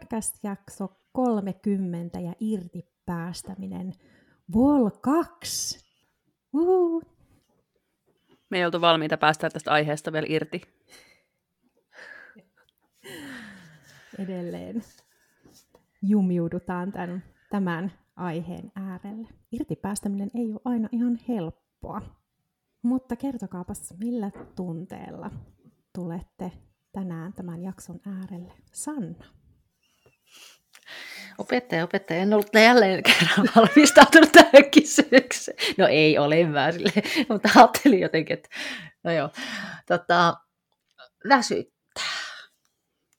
Podcast-jakso 30 ja irti päästäminen Vol 2. Uhu. Me ei oltu valmiita päästä tästä aiheesta vielä irti. Edelleen jumiudutaan tämän, tämän aiheen äärelle. Irti päästäminen ei ole aina ihan helppoa. Mutta kertokaapas, millä tunteella tulette tänään tämän jakson äärelle? Sanna. Opettaja, opettaja, en ollut jälleen kerran valmistautunut tähän kysymykseen. No ei ole vähän sille, mutta ajattelin jotenkin, että no joo, tota, väsyttää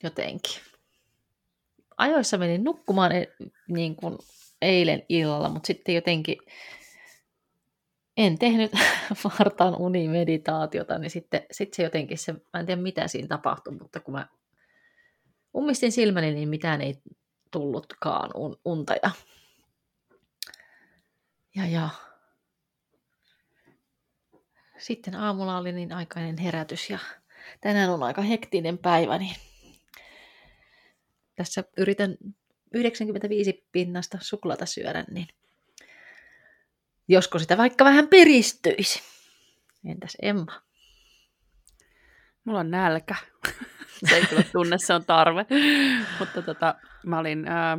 jotenkin. Ajoissa menin nukkumaan niin kuin eilen illalla, mutta sitten jotenkin en tehnyt vartaan unimeditaatiota, niin sitten, sitten se jotenkin, se, mä en tiedä mitä siinä tapahtui, mutta kun mä ummistin silmäni, niin mitään ei tullutkaan un, unta. Ja, ja, ja. Sitten aamulla oli niin aikainen herätys ja tänään on aika hektinen päivä, niin tässä yritän 95 pinnasta suklaata syödä, niin josko sitä vaikka vähän piristyisi. Entäs Emma? Mulla on nälkä. se ei kyllä tunne, se on tarve. Mutta tota, mä olin, ää,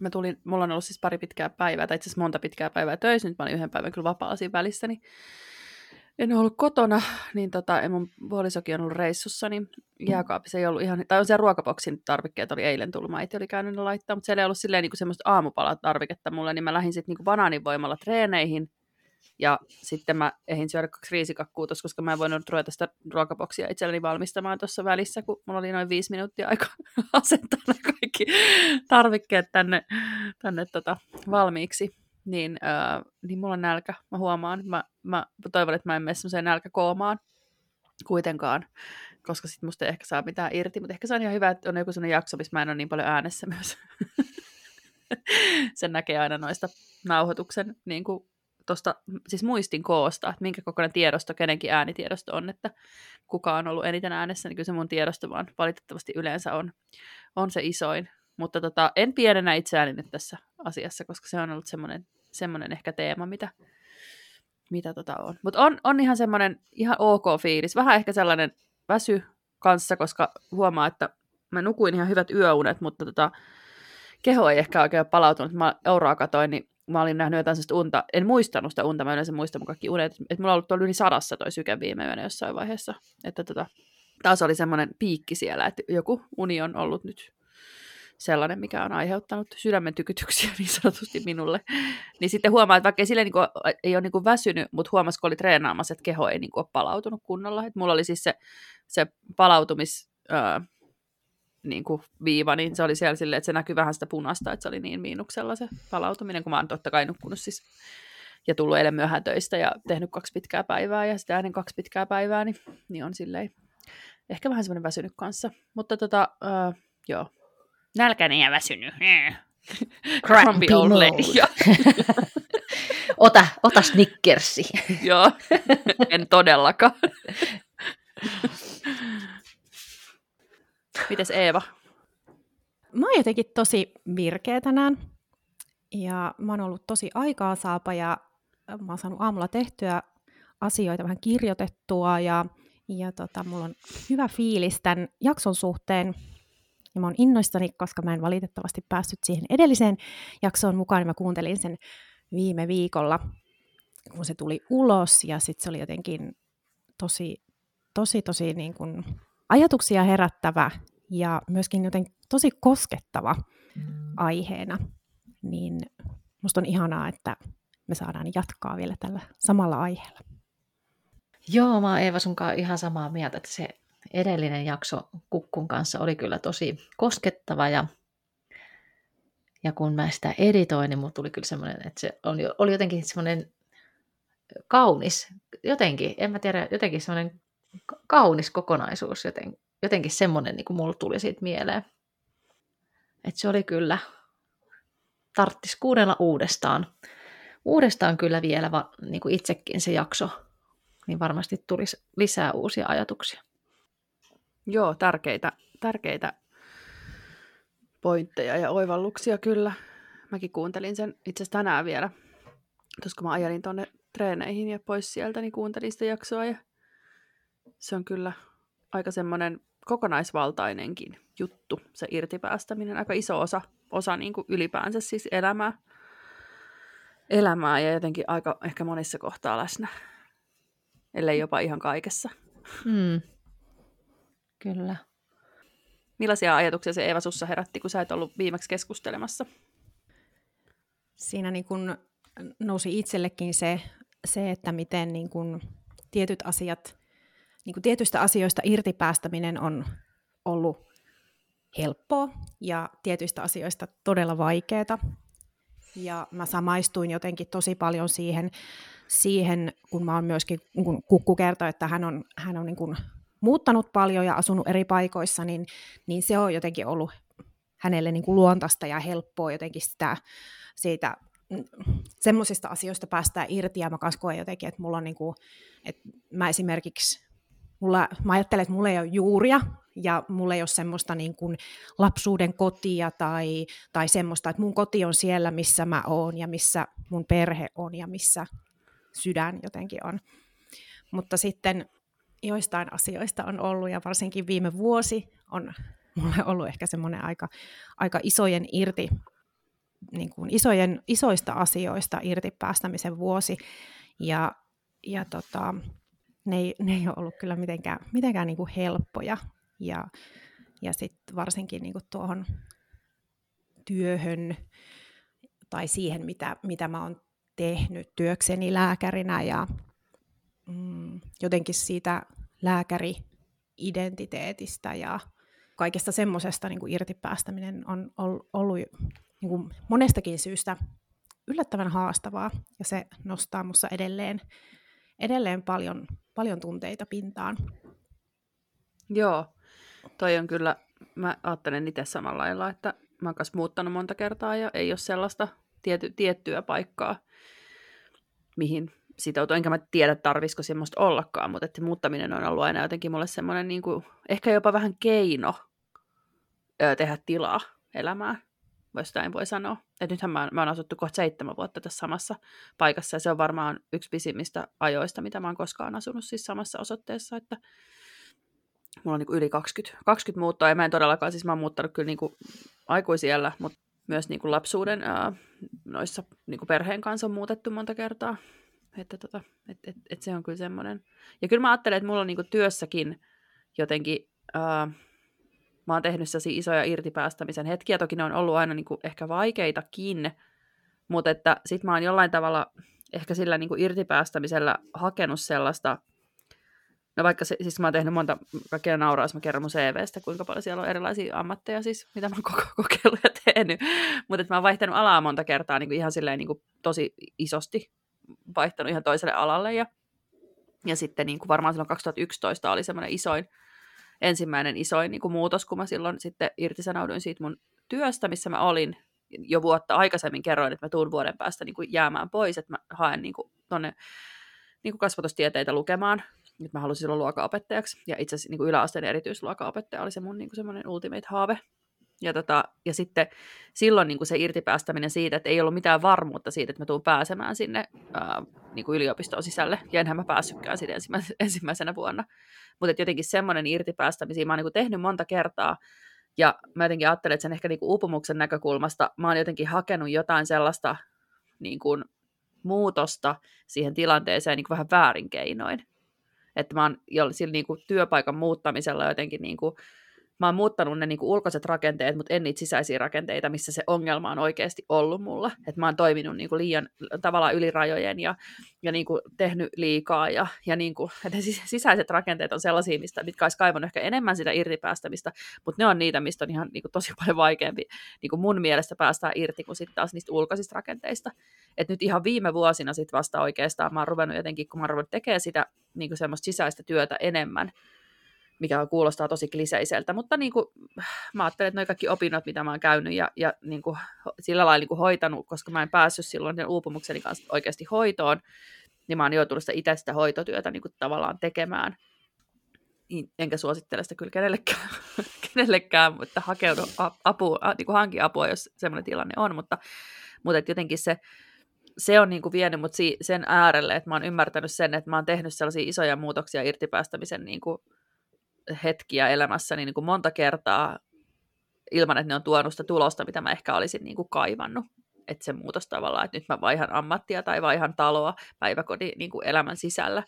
mä tulin, mulla on ollut siis pari pitkää päivää, tai itse asiassa monta pitkää päivää töissä, nyt mä olin yhden päivän kyllä vapaa siinä välissä, niin en ollut kotona, niin tota, mun puolisokin on ollut reissussa, niin jääkaapissa ei ollut ihan, tai on se ruokaboksin tarvikkeet oli eilen tullut, äiti oli käynyt ne laittaa, mutta siellä ei ollut silleen niin kuin semmoista aamupalatarviketta mulle, niin mä lähdin sitten niin banaaninvoimalla treeneihin, ja sitten mä ehdin syödä kaksi riisikakkuu tossa, koska mä en voinut ruveta sitä ruokaboksia itselleni valmistamaan tuossa välissä, kun mulla oli noin viisi minuuttia aika asentaa ne kaikki tarvikkeet tänne, tänne tota, valmiiksi. Niin, äh, niin mulla on nälkä, mä huomaan. Mä, mä toivon, että mä en mene semmoiseen nälkäkoomaan kuitenkaan, koska sitten musta ei ehkä saa mitään irti, mutta ehkä se on ihan hyvä, että on joku sellainen jakso, missä mä en ole niin paljon äänessä myös. Sen näkee aina noista nauhoituksen niin kuin tosta, siis muistin koosta, että minkä kokoinen tiedosto, kenenkin äänitiedosto on, että kuka on ollut eniten äänessä, niin kyllä se mun tiedosto vaan valitettavasti yleensä on, on se isoin. Mutta tota, en pienenä itseäni nyt tässä asiassa, koska se on ollut semmoinen, semmoinen ehkä teema, mitä, mitä tota on. Mutta on, on ihan semmoinen ihan ok fiilis, vähän ehkä sellainen väsy kanssa, koska huomaa, että mä nukuin ihan hyvät yöunet, mutta tota, keho ei ehkä oikein palautunut. Mä euroa katoin, niin mä olin nähnyt jotain sellaista unta, en muistanut sitä unta, mä yleensä muistan mun kaikki unet, että mulla on ollut tuolla yli sadassa toi syke viime yönä jossain vaiheessa, että tota, taas oli semmoinen piikki siellä, että joku uni on ollut nyt sellainen, mikä on aiheuttanut sydämen tykytyksiä niin sanotusti minulle. Niin sitten huomaa, että vaikka ei, sille niin kuin, ei ole niin kuin väsynyt, mutta huomasi, kun oli treenaamassa, että keho ei niin kuin ole palautunut kunnolla. Että mulla oli siis se, se palautumis... niin kuin viiva, niin se oli siellä silleen, että se näkyy vähän sitä punasta, että se oli niin miinuksella se palautuminen, kun mä oon totta kai nukkunut siis ja tullut eilen myöhään töistä ja tehnyt kaksi pitkää päivää ja sitä ennen kaksi pitkää päivää, niin, niin on silleen ehkä vähän semmoinen väsynyt kanssa. Mutta tota, uh, joo, nälkäinen ja väsynyt. Grumpy old lady. ota, ota Snickersi. joo, en todellakaan. Mites Eeva? Mä oon jotenkin tosi virkeä tänään. Ja mä oon ollut tosi aikaa saapa ja mä oon saanut aamulla tehtyä asioita, vähän kirjoitettua ja, ja tota, mulla on hyvä fiilis tämän jakson suhteen. Ja mä oon innoissani, koska mä en valitettavasti päässyt siihen edelliseen jaksoon mukaan. Mä kuuntelin sen viime viikolla, kun se tuli ulos ja sitten se oli jotenkin tosi, tosi, tosi niin kuin ajatuksia herättävä ja myöskin joten tosi koskettava mm. aiheena, niin musta on ihanaa, että me saadaan jatkaa vielä tällä samalla aiheella. Joo, mä oon Eeva sunkaan ihan samaa mieltä, että se edellinen jakso Kukkun kanssa oli kyllä tosi koskettava ja, ja kun mä sitä editoin, niin mulla tuli kyllä semmoinen, että se on, oli jotenkin semmoinen kaunis, jotenkin, en mä tiedä, jotenkin semmoinen kaunis kokonaisuus, joten, jotenkin semmoinen niin mulla tuli siitä mieleen. Että se oli kyllä, tarttis kuunnella uudestaan. Uudestaan kyllä vielä va, niin kuin itsekin se jakso, niin varmasti tulisi lisää uusia ajatuksia. Joo, tärkeitä, tärkeitä pointteja ja oivalluksia kyllä. Mäkin kuuntelin sen itse asiassa tänään vielä, koska mä ajelin tuonne treeneihin ja pois sieltä, niin kuuntelin sitä jaksoa ja se on kyllä aika semmoinen kokonaisvaltainenkin juttu, se irtipäästäminen, aika iso osa, osa niin kuin ylipäänsä siis elämää, elämää ja jotenkin aika ehkä monissa kohtaa läsnä, ellei jopa ihan kaikessa. Hmm. Kyllä. Millaisia ajatuksia se Eeva sussa herätti, kun sä et ollut viimeksi keskustelemassa? Siinä niin kun nousi itsellekin se, se että miten niin kun tietyt asiat, niin kun tietyistä asioista irtipäästäminen on ollut helppoa ja tietyistä asioista todella vaikeaa. Ja mä samaistuin jotenkin tosi paljon siihen, siihen kun mä oon myöskin, kun Kukku kertoi, että hän on, hän on niin kuin muuttanut paljon ja asunut eri paikoissa, niin, niin se on jotenkin ollut hänelle niin kuin luontaista ja helppoa jotenkin sitä, siitä mm, semmoisista asioista päästään irti, ja mä kanssa koen jotenkin, että mulla on niin kuin, että mä esimerkiksi, mulla, mä ajattelen, että mulla ei ole juuria, ja mulla ei ole semmoista niin kuin lapsuuden kotia tai, tai semmoista, että mun koti on siellä, missä mä oon, ja missä mun perhe on, ja missä sydän jotenkin on. Mutta sitten joistain asioista on ollut, ja varsinkin viime vuosi on mulle ollut ehkä semmoinen aika, aika isojen irti, niin kuin isojen, isoista asioista irti päästämisen vuosi, ja, ja tota, ne, ei, ne ei ole ollut kyllä mitenkään, mitenkään niin kuin helppoja, ja, ja sitten varsinkin niin kuin tuohon työhön tai siihen, mitä, mitä mä oon tehnyt työkseni lääkärinä ja mm, jotenkin siitä lääkäri-identiteetistä ja kaikesta semmoisesta niin kuin on ollut niin kuin monestakin syystä yllättävän haastavaa ja se nostaa minussa edelleen, edelleen paljon, paljon tunteita pintaan. Joo, toi on kyllä, mä ajattelen itse samalla lailla, että mä oon muuttanut monta kertaa ja ei ole sellaista tiety, tiettyä paikkaa, mihin sitoutua, enkä mä tiedä tarvisiko semmoista ollakaan, mutta että muuttaminen on ollut aina jotenkin mulle semmoinen niin kuin, ehkä jopa vähän keino ö, tehdä tilaa elämään, jos näin voi sanoa. Et nythän mä, mä oon asuttu kohta seitsemän vuotta tässä samassa paikassa, ja se on varmaan yksi pisimmistä ajoista, mitä mä oon koskaan asunut siis samassa osoitteessa, että mulla on niin yli 20, 20 muuttoa, ja mä en todellakaan, siis mä oon muuttanut kyllä niin kuin aikuisiellä, mutta myös niin kuin lapsuuden ää, noissa niin kuin perheen kanssa on muutettu monta kertaa. Että tota, et, et, et se on kyllä semmoinen. Ja kyllä mä ajattelen, että mulla on niinku työssäkin jotenkin, ää, mä oon tehnyt isoja irtipäästämisen hetkiä. Toki ne on ollut aina niinku ehkä vaikeitakin, mutta että sit mä oon jollain tavalla ehkä sillä niinku irtipäästämisellä hakenut sellaista, no vaikka se, siis mä oon tehnyt monta, kaikkea nauraa, jos mä kerron mun CVstä, kuinka paljon siellä on erilaisia ammatteja siis, mitä mä oon koko kokeillut ja tehnyt. Mutta mä oon vaihtanut alaa monta kertaa niin kuin ihan silleen niin kuin tosi isosti vaihtanut ihan toiselle alalle ja, ja sitten niin kuin varmaan silloin 2011 oli semmoinen isoin, ensimmäinen isoin niin kuin muutos, kun mä silloin sitten irtisanouduin siitä mun työstä, missä mä olin jo vuotta aikaisemmin kerroin, että mä tuun vuoden päästä niin kuin jäämään pois, että mä haen niin kuin tonne niin kuin kasvatustieteitä lukemaan. Nyt mä halusin silloin luokaopettajaksi. Ja itse asiassa niin kuin yläasteen erityisluokaopettaja oli se mun niin kuin semmoinen ultimate haave. Ja, tota, ja sitten silloin niin kuin se irtipäästäminen siitä, että ei ollut mitään varmuutta siitä, että mä tuun pääsemään sinne ää, niin kuin yliopistoon sisälle. Ja enhän mä päässytkään sinne ensimmäisenä, ensimmäisenä vuonna. Mutta jotenkin semmoinen irtipäästämisiä mä oon niin tehnyt monta kertaa. Ja mä jotenkin ajattelen, että sen ehkä niin kuin uupumuksen näkökulmasta mä oon jotenkin hakenut jotain sellaista niin kuin muutosta siihen tilanteeseen niin kuin vähän väärin keinoin. Että mä oon jo sillä niin kuin työpaikan muuttamisella jotenkin niin kuin mä oon muuttanut ne niinku ulkoiset rakenteet, mutta en niitä sisäisiä rakenteita, missä se ongelma on oikeasti ollut mulla. Että mä oon toiminut niinku liian tavallaan ylirajojen ja, ja niinku tehnyt liikaa. Ja, ja niinku, että sisäiset rakenteet on sellaisia, mistä, mitkä olisi kaivannut ehkä enemmän sitä irtipäästämistä, mutta ne on niitä, mistä on ihan niinku tosi paljon vaikeampi niinku mun mielestä päästää irti kuin sitten taas niistä ulkoisista rakenteista. Et nyt ihan viime vuosina sitten vasta oikeastaan mä oon ruvennut jotenkin, kun mä oon ruvennut tekemään sitä niinku semmoista sisäistä työtä enemmän, mikä kuulostaa tosi kliseiseltä, mutta niin kuin, mä ajattelen, että noi kaikki opinnot, mitä mä oon käynyt ja, ja niin kuin, sillä lailla niin kuin hoitanut, koska mä en päässyt silloin sen uupumukseni kanssa oikeasti hoitoon, niin mä oon joutunut sitä itse sitä hoitotyötä niin kuin tavallaan tekemään. Niin, enkä suosittele sitä kyllä kenellekään, kenellekään mutta hakeudu apua, niin kuin hanki apua, jos semmoinen tilanne on, mutta, mutta jotenkin se, se on niin kuin vienyt mut sen äärelle, että mä oon ymmärtänyt sen, että mä oon tehnyt sellaisia isoja muutoksia irtipäästämisen niin kuin hetkiä elämässäni niin kuin monta kertaa ilman, että ne on tuonut sitä tulosta, mitä mä ehkä olisin niin kuin kaivannut. Että se muutos tavallaan, että nyt mä vaihan ammattia tai vaihan taloa päiväkodin niin kuin elämän sisällä,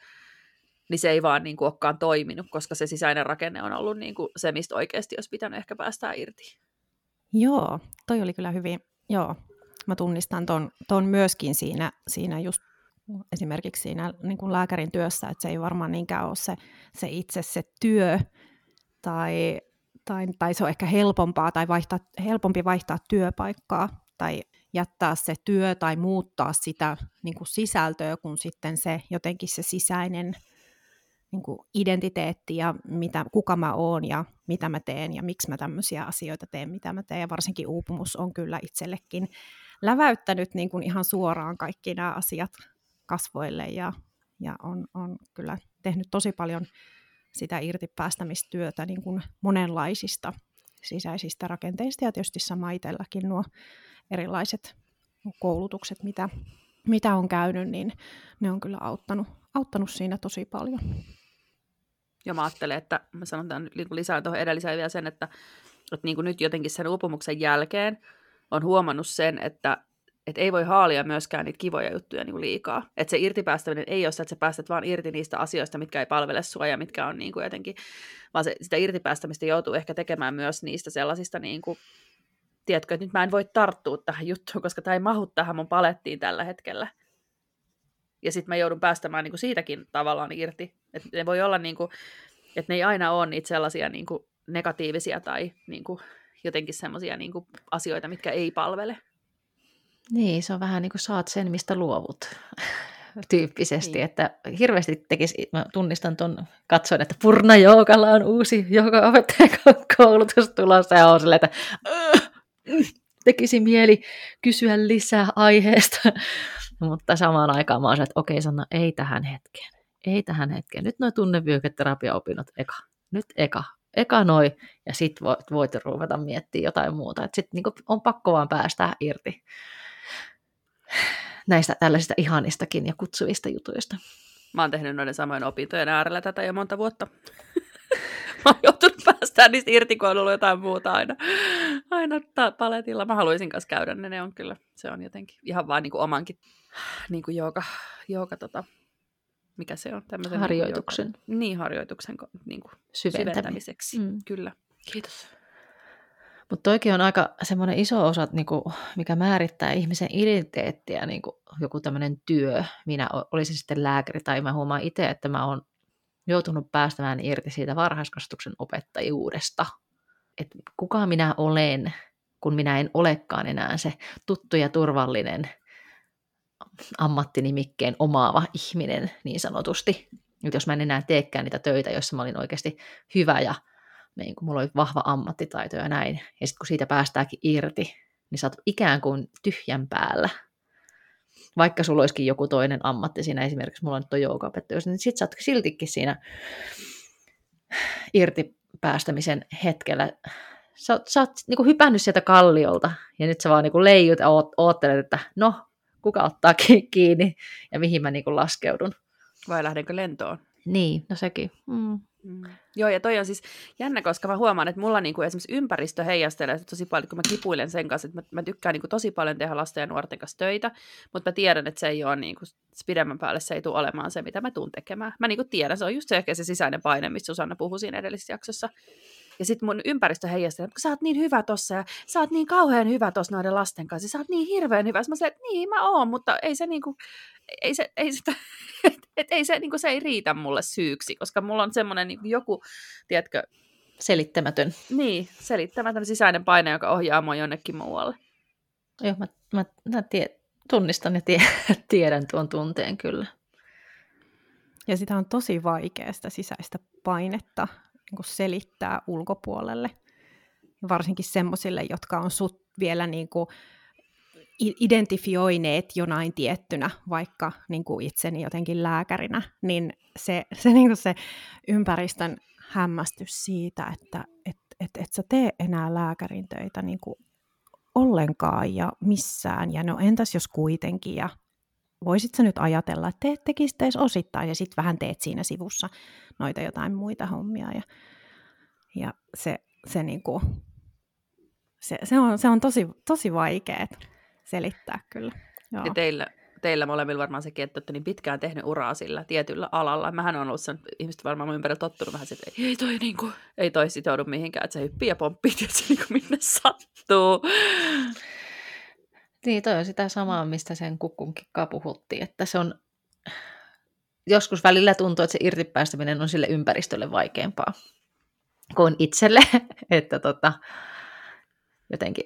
niin se ei vaan niin kuin olekaan toiminut, koska se sisäinen rakenne on ollut niin kuin se, mistä oikeasti olisi pitänyt ehkä päästää irti. Joo, toi oli kyllä hyvin, joo, mä tunnistan ton, ton myöskin siinä, siinä just esimerkiksi siinä niin kuin lääkärin työssä, että se ei varmaan niinkään ole se, se itse se työ, tai, tai, tai se on ehkä helpompaa tai vaihtaa, helpompi vaihtaa työpaikkaa, tai jättää se työ tai muuttaa sitä niin kuin sisältöä, kun sitten se jotenkin se sisäinen niin kuin identiteetti ja mitä, kuka mä oon ja mitä mä teen ja miksi mä tämmöisiä asioita teen, mitä mä teen. Ja varsinkin uupumus on kyllä itsellekin läväyttänyt niin kuin ihan suoraan kaikki nämä asiat kasvoille ja, ja on, on kyllä tehnyt tosi paljon sitä irtipäästämistyötä niin kuin monenlaisista sisäisistä rakenteista ja tietysti sama itselläkin nuo erilaiset koulutukset, mitä, mitä on käynyt, niin ne on kyllä auttanut, auttanut siinä tosi paljon. Ja mä ajattelen, että mä sanon tämän niin lisään tuohon edelliseen vielä sen, että, että niin kuin nyt jotenkin sen upumuksen jälkeen on huomannut sen, että että ei voi haalia myöskään niitä kivoja juttuja niin kuin liikaa. Että se irtipäästäminen ei ole se, että sä päästät vaan irti niistä asioista, mitkä ei palvele sua ja mitkä on niin kuin jotenkin, vaan se, sitä irtipäästämistä joutuu ehkä tekemään myös niistä sellaisista, niin kuin, tiedätkö, että nyt mä en voi tarttua tähän juttuun, koska tämä ei mahu tähän mun palettiin tällä hetkellä. Ja sitten mä joudun päästämään niin kuin siitäkin tavallaan irti. Että ne voi olla, niin kuin, että ne ei aina ole niitä sellaisia niin kuin negatiivisia tai niin kuin, jotenkin semmoisia niin asioita, mitkä ei palvele. Niin, se on vähän niin kuin saat sen, mistä luovut tyyppisesti, niin. että hirveästi tekisi, mä tunnistan tuon, katsoin, että Purna Joukalla on uusi joka koulutus tulossa ja on sille, että tekisi mieli kysyä lisää aiheesta, mutta samaan aikaan mä oon että okei Sanna, ei tähän hetkeen, ei tähän hetkeen, nyt noin tunnevyöketerapiaopinnot eka, nyt eka, eka noi, ja sit voit, voit ruveta miettimään jotain muuta, että sit niin on pakko vaan päästä irti näistä tällaisista ihanistakin ja kutsuvista jutuista. Mä oon tehnyt noiden samojen opintojen äärellä tätä jo monta vuotta. Mä oon joutunut päästään niistä irti, kun on ollut jotain muuta aina, aina paletilla. Mä haluaisin kanssa käydä ne, ne on kyllä, se on jotenkin ihan vaan niin kuin omankin niin kuin joka, joka tota, mikä se on? Tämmöisen harjoituksen. Joka, niin, harjoituksen niin kuin syventämiseksi. Mm. Kyllä. Kiitos. Mutta toikin on aika semmoinen iso osa, niinku, mikä määrittää ihmisen identiteettiä, niinku, joku tämmöinen työ. Minä olisin sitten lääkäri tai mä huomaan itse, että mä oon joutunut päästämään irti siitä varhaiskasvatuksen opettajuudesta. Että kuka minä olen, kun minä en olekaan enää se tuttu ja turvallinen ammattinimikkeen omaava ihminen niin sanotusti. Nyt jos mä en enää teekään niitä töitä, joissa mä olin oikeasti hyvä ja niin kuin mulla oli vahva ammattitaito ja näin. Ja sitten kun siitä päästäänkin irti, niin sä oot ikään kuin tyhjän päällä. Vaikka sulla olisikin joku toinen ammatti siinä, esimerkiksi mulla on nyt joukaopettaja, niin sit sä oot siltikin siinä irti päästämisen hetkellä. Sä, sä oot niin kuin hypännyt sieltä kalliolta ja nyt sä vaan niin kuin leijut ja oot, oottelet, että no, kuka ottaa kiinni ja mihin mä niin kuin laskeudun. Vai lähdenkö lentoon? Niin, no sekin. Mm. Mm. Joo, ja toi on siis jännä, koska mä huomaan, että mulla niinku esimerkiksi ympäristö heijastelee tosi paljon, kun mä kipuilen sen kanssa, että mä, mä tykkään niinku tosi paljon tehdä lasten ja nuorten kanssa töitä, mutta mä tiedän, että se ei ole niinku, pidemmän päälle se ei tule olemaan se, mitä mä tuun tekemään. Mä niinku tiedän, se on just se ehkä se sisäinen paine, mistä Susanna puhui siinä edellisessä jaksossa. Ja sitten mun ympäristö heijastelee, että sä oot niin hyvä tossa ja sä oot niin kauhean hyvä tossa noiden lasten kanssa. Sä oot niin hirveän hyvä. Mä sanoin, että niin mä oon, mutta ei se niinku, ei se, ei sitä, et, et ei se, niinku, se ei riitä mulle syyksi, koska mulla on semmoinen niinku joku, tiedätkö, Selittämätön. niin, selittämätön sisäinen paine, joka ohjaa mua jonnekin muualle. Joo, mä, mä, mä tie, tunnistan ja tie, tiedän tuon tunteen kyllä. Ja sitä on tosi vaikea sitä sisäistä painetta niin selittää ulkopuolelle. Varsinkin semmoisille, jotka on sut vielä niin kuin identifioineet jonain tiettynä, vaikka niin kuin itseni jotenkin lääkärinä, niin se, se, niin kuin se ympäristön hämmästys siitä, että et, et, et sä tee enää lääkärin töitä niin kuin ollenkaan ja missään, ja no entäs jos kuitenkin, ja voisit sä nyt ajatella, että teet tekisit edes osittain, ja sitten vähän teet siinä sivussa noita jotain muita hommia, ja, ja se, se, niin kuin, se, se, on, se on tosi, tosi vaikea selittää kyllä. Joo. Ja teillä, teillä molemmilla varmaan sekin, että olette niin pitkään tehnyt uraa sillä tietyllä alalla. Mähän on ollut sen, ihmiset varmaan mun ympärillä tottunut vähän että ei toi, niin kuin, ei toi sitoudu mihinkään, että se hyppii ja pomppii tietysti niin kuin minne sattuu. Niin, toi on sitä samaa, mistä sen kukkunkin puhuttiin, että se on joskus välillä tuntuu, että se irtipäästäminen on sille ympäristölle vaikeampaa kuin itselle, että tota, jotenkin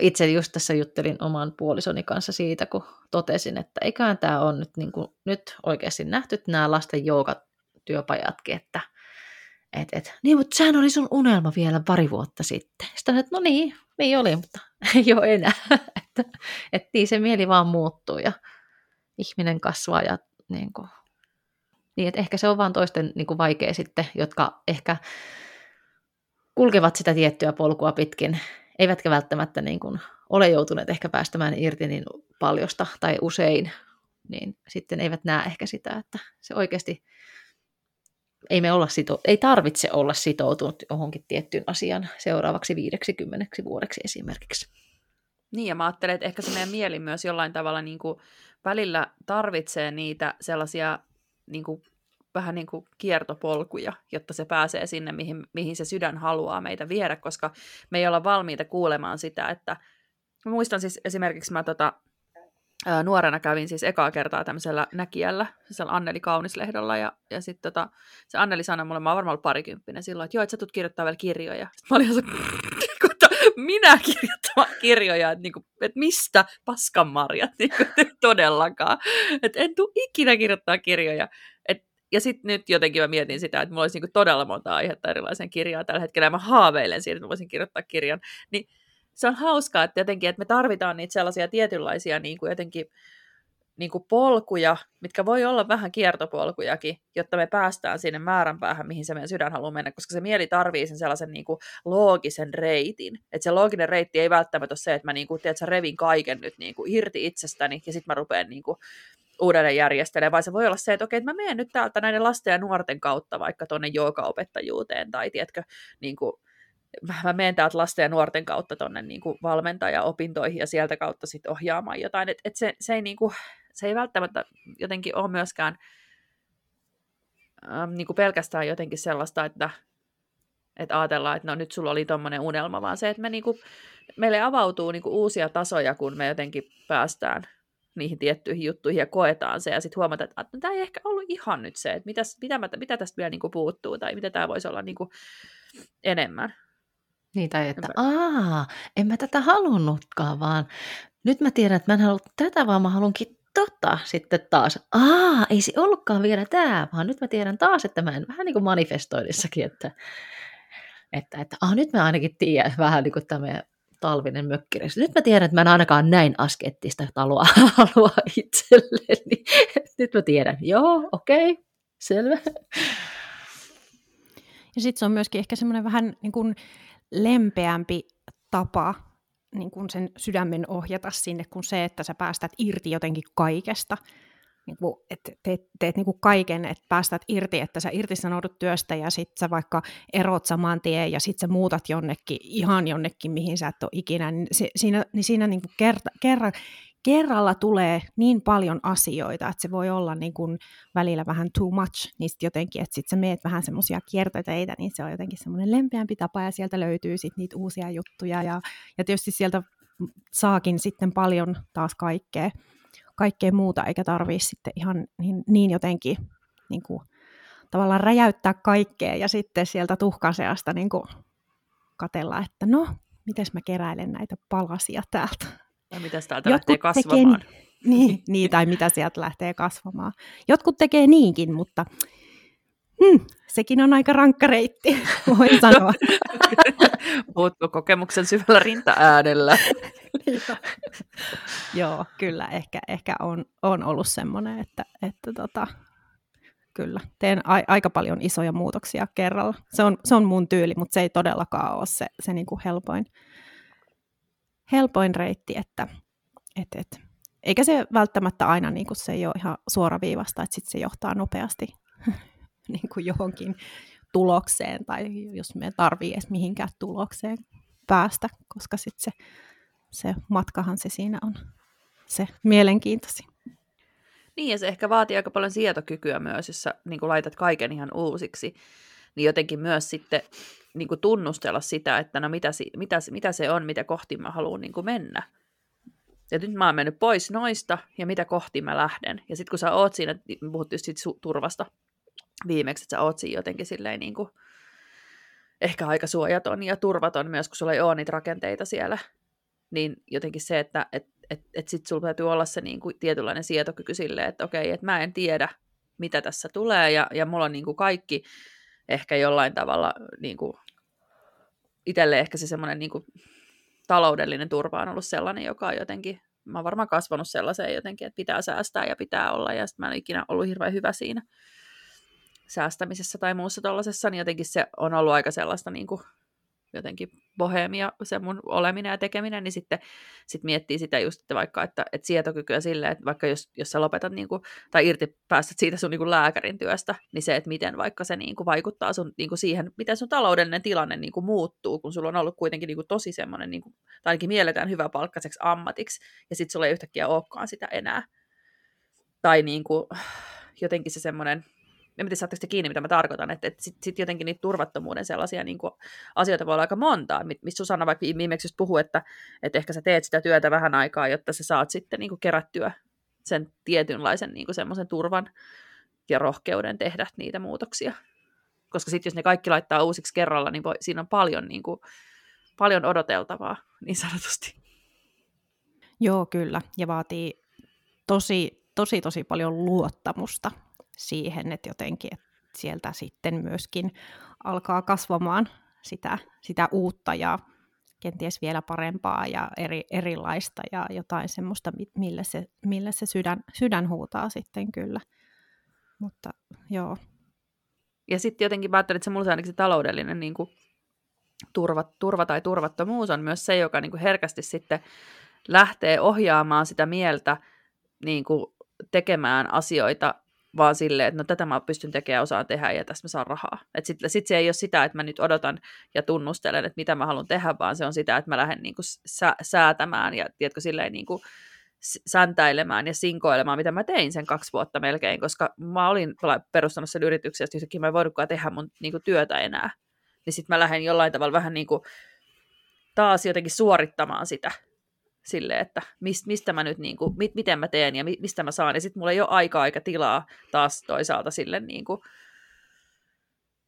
itse just tässä juttelin oman puolisoni kanssa siitä, kun totesin, että eiköhän tämä on nyt, niin kuin, nyt oikeasti nähty nämä lasten työpajatkin, että et, et, niin, mutta sehän oli sun unelma vielä pari vuotta sitten. Sitten että no niin, niin oli, mutta ei ole enää. Että, et niin se mieli vaan muuttuu ja ihminen kasvaa ja niin kuin, niin, että ehkä se on vaan toisten niin kuin vaikea sitten, jotka ehkä kulkevat sitä tiettyä polkua pitkin, eivätkä välttämättä niin kuin ole joutuneet ehkä päästämään irti niin paljosta tai usein, niin sitten eivät näe ehkä sitä, että se oikeasti ei, me olla sito- ei tarvitse olla sitoutunut johonkin tiettyyn asian seuraavaksi 50 vuodeksi esimerkiksi. Niin, ja mä ajattelen, että ehkä se meidän mieli myös jollain tavalla niin kuin välillä tarvitsee niitä sellaisia niin kuin vähän niin kuin kiertopolkuja, jotta se pääsee sinne, mihin, mihin se sydän haluaa meitä viedä, koska me ei olla valmiita kuulemaan sitä, että mä muistan siis esimerkiksi mä tota, nuorena kävin siis ekaa kertaa tämmöisellä näkijällä, siis Anneli Kaunislehdellä, ja, ja sitten tota, se Anneli sanoi mulle, mä oon varmaan ollut parikymppinen silloin, että joo, että sä tulet kirjoittaa vielä kirjoja. Sitten mä olin se, minä kirjoittamaan kirjoja, että, niinku, että mistä paskanmarjat, niinku, todellakaan. Että en tule ikinä kirjoittaa kirjoja ja sitten nyt jotenkin mä mietin sitä, että mulla olisi niinku todella monta aihetta erilaisen kirjaa tällä hetkellä, ja mä haaveilen siitä, että voisin kirjoittaa kirjan. Niin se on hauskaa, että jotenkin, että me tarvitaan niitä sellaisia tietynlaisia niin kuin jotenkin niin kuin polkuja, mitkä voi olla vähän kiertopolkujakin, jotta me päästään sinne määränpäähän, mihin se meidän sydän haluaa mennä, koska se mieli tarvii sen sellaisen niin kuin loogisen reitin. Että se looginen reitti ei välttämättä ole se, että mä niin kuin, tiedät, revin kaiken nyt niin kuin irti itsestäni ja sitten mä rupean niin kuin uudelleen järjestelee, vai se voi olla se, että okei, että mä menen nyt täältä näiden lasten ja nuorten kautta vaikka tuonne joogaopettajuuteen, tai tiedätkö, niin kuin, mä menen täältä lasten ja nuorten kautta tuonne niin valmentaja-opintoihin ja sieltä kautta sitten ohjaamaan jotain, että et se, se, ei, niin kuin, se ei välttämättä jotenkin ole myöskään ähm, niin kuin pelkästään jotenkin sellaista, että, että ajatellaan, että no nyt sulla oli tuommoinen unelma, vaan se, että me niin kuin, meille avautuu niin kuin uusia tasoja, kun me jotenkin päästään niihin tiettyihin juttuihin ja koetaan se, ja sitten huomataan, että, että tämä ei ehkä ollut ihan nyt se, että mitäs, mitä, mä, mitä tästä vielä niin kuin puuttuu, tai mitä tämä voisi olla niin kuin enemmän. Niin, tai että aa, en mä tätä halunnutkaan, vaan nyt mä tiedän, että mä en halua tätä, vaan mä haluankin tota sitten taas. Aa, ei se ollutkaan vielä tämä, vaan nyt mä tiedän taas, että mä en vähän niin kuin manifestoidissakin, että, että, että aa, nyt mä ainakin tiedän vähän niin kuin tämä talvinen mökkireissu. Nyt mä tiedän, että mä en ainakaan näin askettista taloa halua itselleni. Nyt mä tiedän, joo, okei, okay, selvä. Ja sitten se on myöskin ehkä semmoinen vähän niin kuin lempeämpi tapa niin kuin sen sydämen ohjata sinne, kuin se, että sä päästät irti jotenkin kaikesta, niin kuin, että teet, teet niin kuin kaiken, että päästät irti, että sä irtisanoudut työstä ja sitten sä vaikka erot saman tien ja sitten sä muutat jonnekin, ihan jonnekin, mihin sä et ole ikinä, niin siinä, niin siinä niin kuin kerta, kerran, kerralla tulee niin paljon asioita, että se voi olla niin kuin välillä vähän too much, niin sitten jotenkin, että sitten sä meet vähän semmoisia kiertoteitä, niin se on jotenkin semmoinen lempeämpi tapa, ja sieltä löytyy sitten niitä uusia juttuja, ja, ja tietysti sieltä saakin sitten paljon taas kaikkea, kaikkea muuta, eikä tarvii sitten ihan niin, niin jotenkin niin kuin, tavallaan räjäyttää kaikkea, ja sitten sieltä tuhkaseasta niin katella, että no, miten mä keräilen näitä palasia täältä. Ja mitä täältä Jotkut lähtee kasvamaan. Tekee, niin, niin, tai mitä sieltä lähtee kasvamaan. Jotkut tekee niinkin, mutta hmm, sekin on aika rankka reitti, voin sanoa. Puhutko kokemuksen syvällä rinta-äänellä? Joo, kyllä. Ehkä, ehkä on, on ollut semmoinen, että, että tota, kyllä. Teen a- aika paljon isoja muutoksia kerralla. Se on, se on mun tyyli, mutta se ei todellakaan ole se, se niinku helpoin, helpoin reitti, että et, et. eikä se välttämättä aina niin kuin se ei ole ihan suoraviivasta, että sit se johtaa nopeasti niin kuin johonkin tulokseen tai jos me tarvii edes mihinkään tulokseen päästä, koska sitten se, se matkahan se siinä on se mielenkiintoisin. Niin, ja se ehkä vaatii aika paljon sietokykyä myös, jos sä niin laitat kaiken ihan uusiksi, niin jotenkin myös sitten niin kuin tunnustella sitä, että no mitä, mitä, mitä se on, mitä kohti mä haluan niin mennä. Ja nyt mä oon mennyt pois noista, ja mitä kohti mä lähden. Ja sitten kun sä oot siinä, puhut just siitä su- turvasta viimeksi, että sä oot siinä jotenkin silleen niin kuin, ehkä aika suojaton ja turvaton myös, kun sulla ei ole niitä rakenteita siellä. Niin jotenkin se, että et, et, et sit sulla täytyy olla se niin kuin tietynlainen sietokyky silleen, että okei, että mä en tiedä, mitä tässä tulee, ja, ja mulla on niin kuin kaikki ehkä jollain tavalla niin kuin, itselle ehkä se semmoinen niin taloudellinen turva on ollut sellainen, joka on jotenkin, mä oon varmaan kasvanut sellaiseen jotenkin, että pitää säästää ja pitää olla, ja sitten mä en ikinä ollut hirveän hyvä siinä säästämisessä tai muussa tuollaisessa, niin jotenkin se on ollut aika sellaista niin kuin, jotenkin bohemia se mun oleminen ja tekeminen, niin sitten sit miettii sitä just, että vaikka, että, että sietokykyä silleen, että vaikka jos, jos sä lopetat niin kuin, tai irti päästät siitä sun niin kuin lääkärin työstä, niin se, että miten vaikka se niin kuin vaikuttaa sun, niin kuin siihen, miten sun taloudellinen tilanne niin kuin muuttuu, kun sulla on ollut kuitenkin niin kuin tosi semmoinen, niin kuin, tai ainakin mielletään hyvä palkkaiseksi ammatiksi, ja sitten sulla ei yhtäkkiä olekaan sitä enää. Tai niin kuin, jotenkin se semmoinen, en tiedä, saatteko te kiinni, mitä mä tarkoitan, että, että sitten sit jotenkin niitä turvattomuuden sellaisia niin kuin, asioita voi olla aika montaa, missä Susanna vaikka viimeksi just puhui, että, että ehkä sä teet sitä työtä vähän aikaa, jotta sä saat sitten niin kuin, kerättyä sen tietynlaisen niin kuin, semmoisen turvan ja rohkeuden tehdä niitä muutoksia. Koska sitten jos ne kaikki laittaa uusiksi kerralla, niin voi, siinä on paljon, niin kuin, paljon odoteltavaa, niin sanotusti. Joo, kyllä. Ja vaatii tosi, tosi, tosi paljon luottamusta siihen, että jotenkin että sieltä sitten myöskin alkaa kasvamaan sitä, sitä uutta ja kenties vielä parempaa ja eri, erilaista ja jotain semmoista, millä se, millä se sydän, sydän huutaa sitten kyllä. Mutta joo. Ja sitten jotenkin mä ajattelin, että se mulla ainakin se taloudellinen niin kuin turva, turva tai turvattomuus on myös se, joka niin kuin herkästi sitten lähtee ohjaamaan sitä mieltä niin kuin tekemään asioita vaan silleen, että no tätä mä pystyn tekemään, osaan tehdä ja tästä mä saan rahaa. Sitten sit se ei ole sitä, että mä nyt odotan ja tunnustelen, että mitä mä haluan tehdä, vaan se on sitä, että mä lähden niin kuin sä, säätämään ja tiedätkö, silleen niin kuin säntäilemään ja sinkoilemaan, mitä mä tein sen kaksi vuotta melkein, koska mä olin perustanut sen yrityksen, ja yhtäkkiä mä en voinutkaan tehdä mun niin kuin, työtä enää. Niin sitten mä lähden jollain tavalla vähän niin kuin, taas jotenkin suorittamaan sitä sille, että mist, mistä mä nyt, niin kuin, mit, miten mä teen ja mi, mistä mä saan. Ja sitten mulla ei ole aikaa eikä tilaa taas toisaalta sille, niin kuin,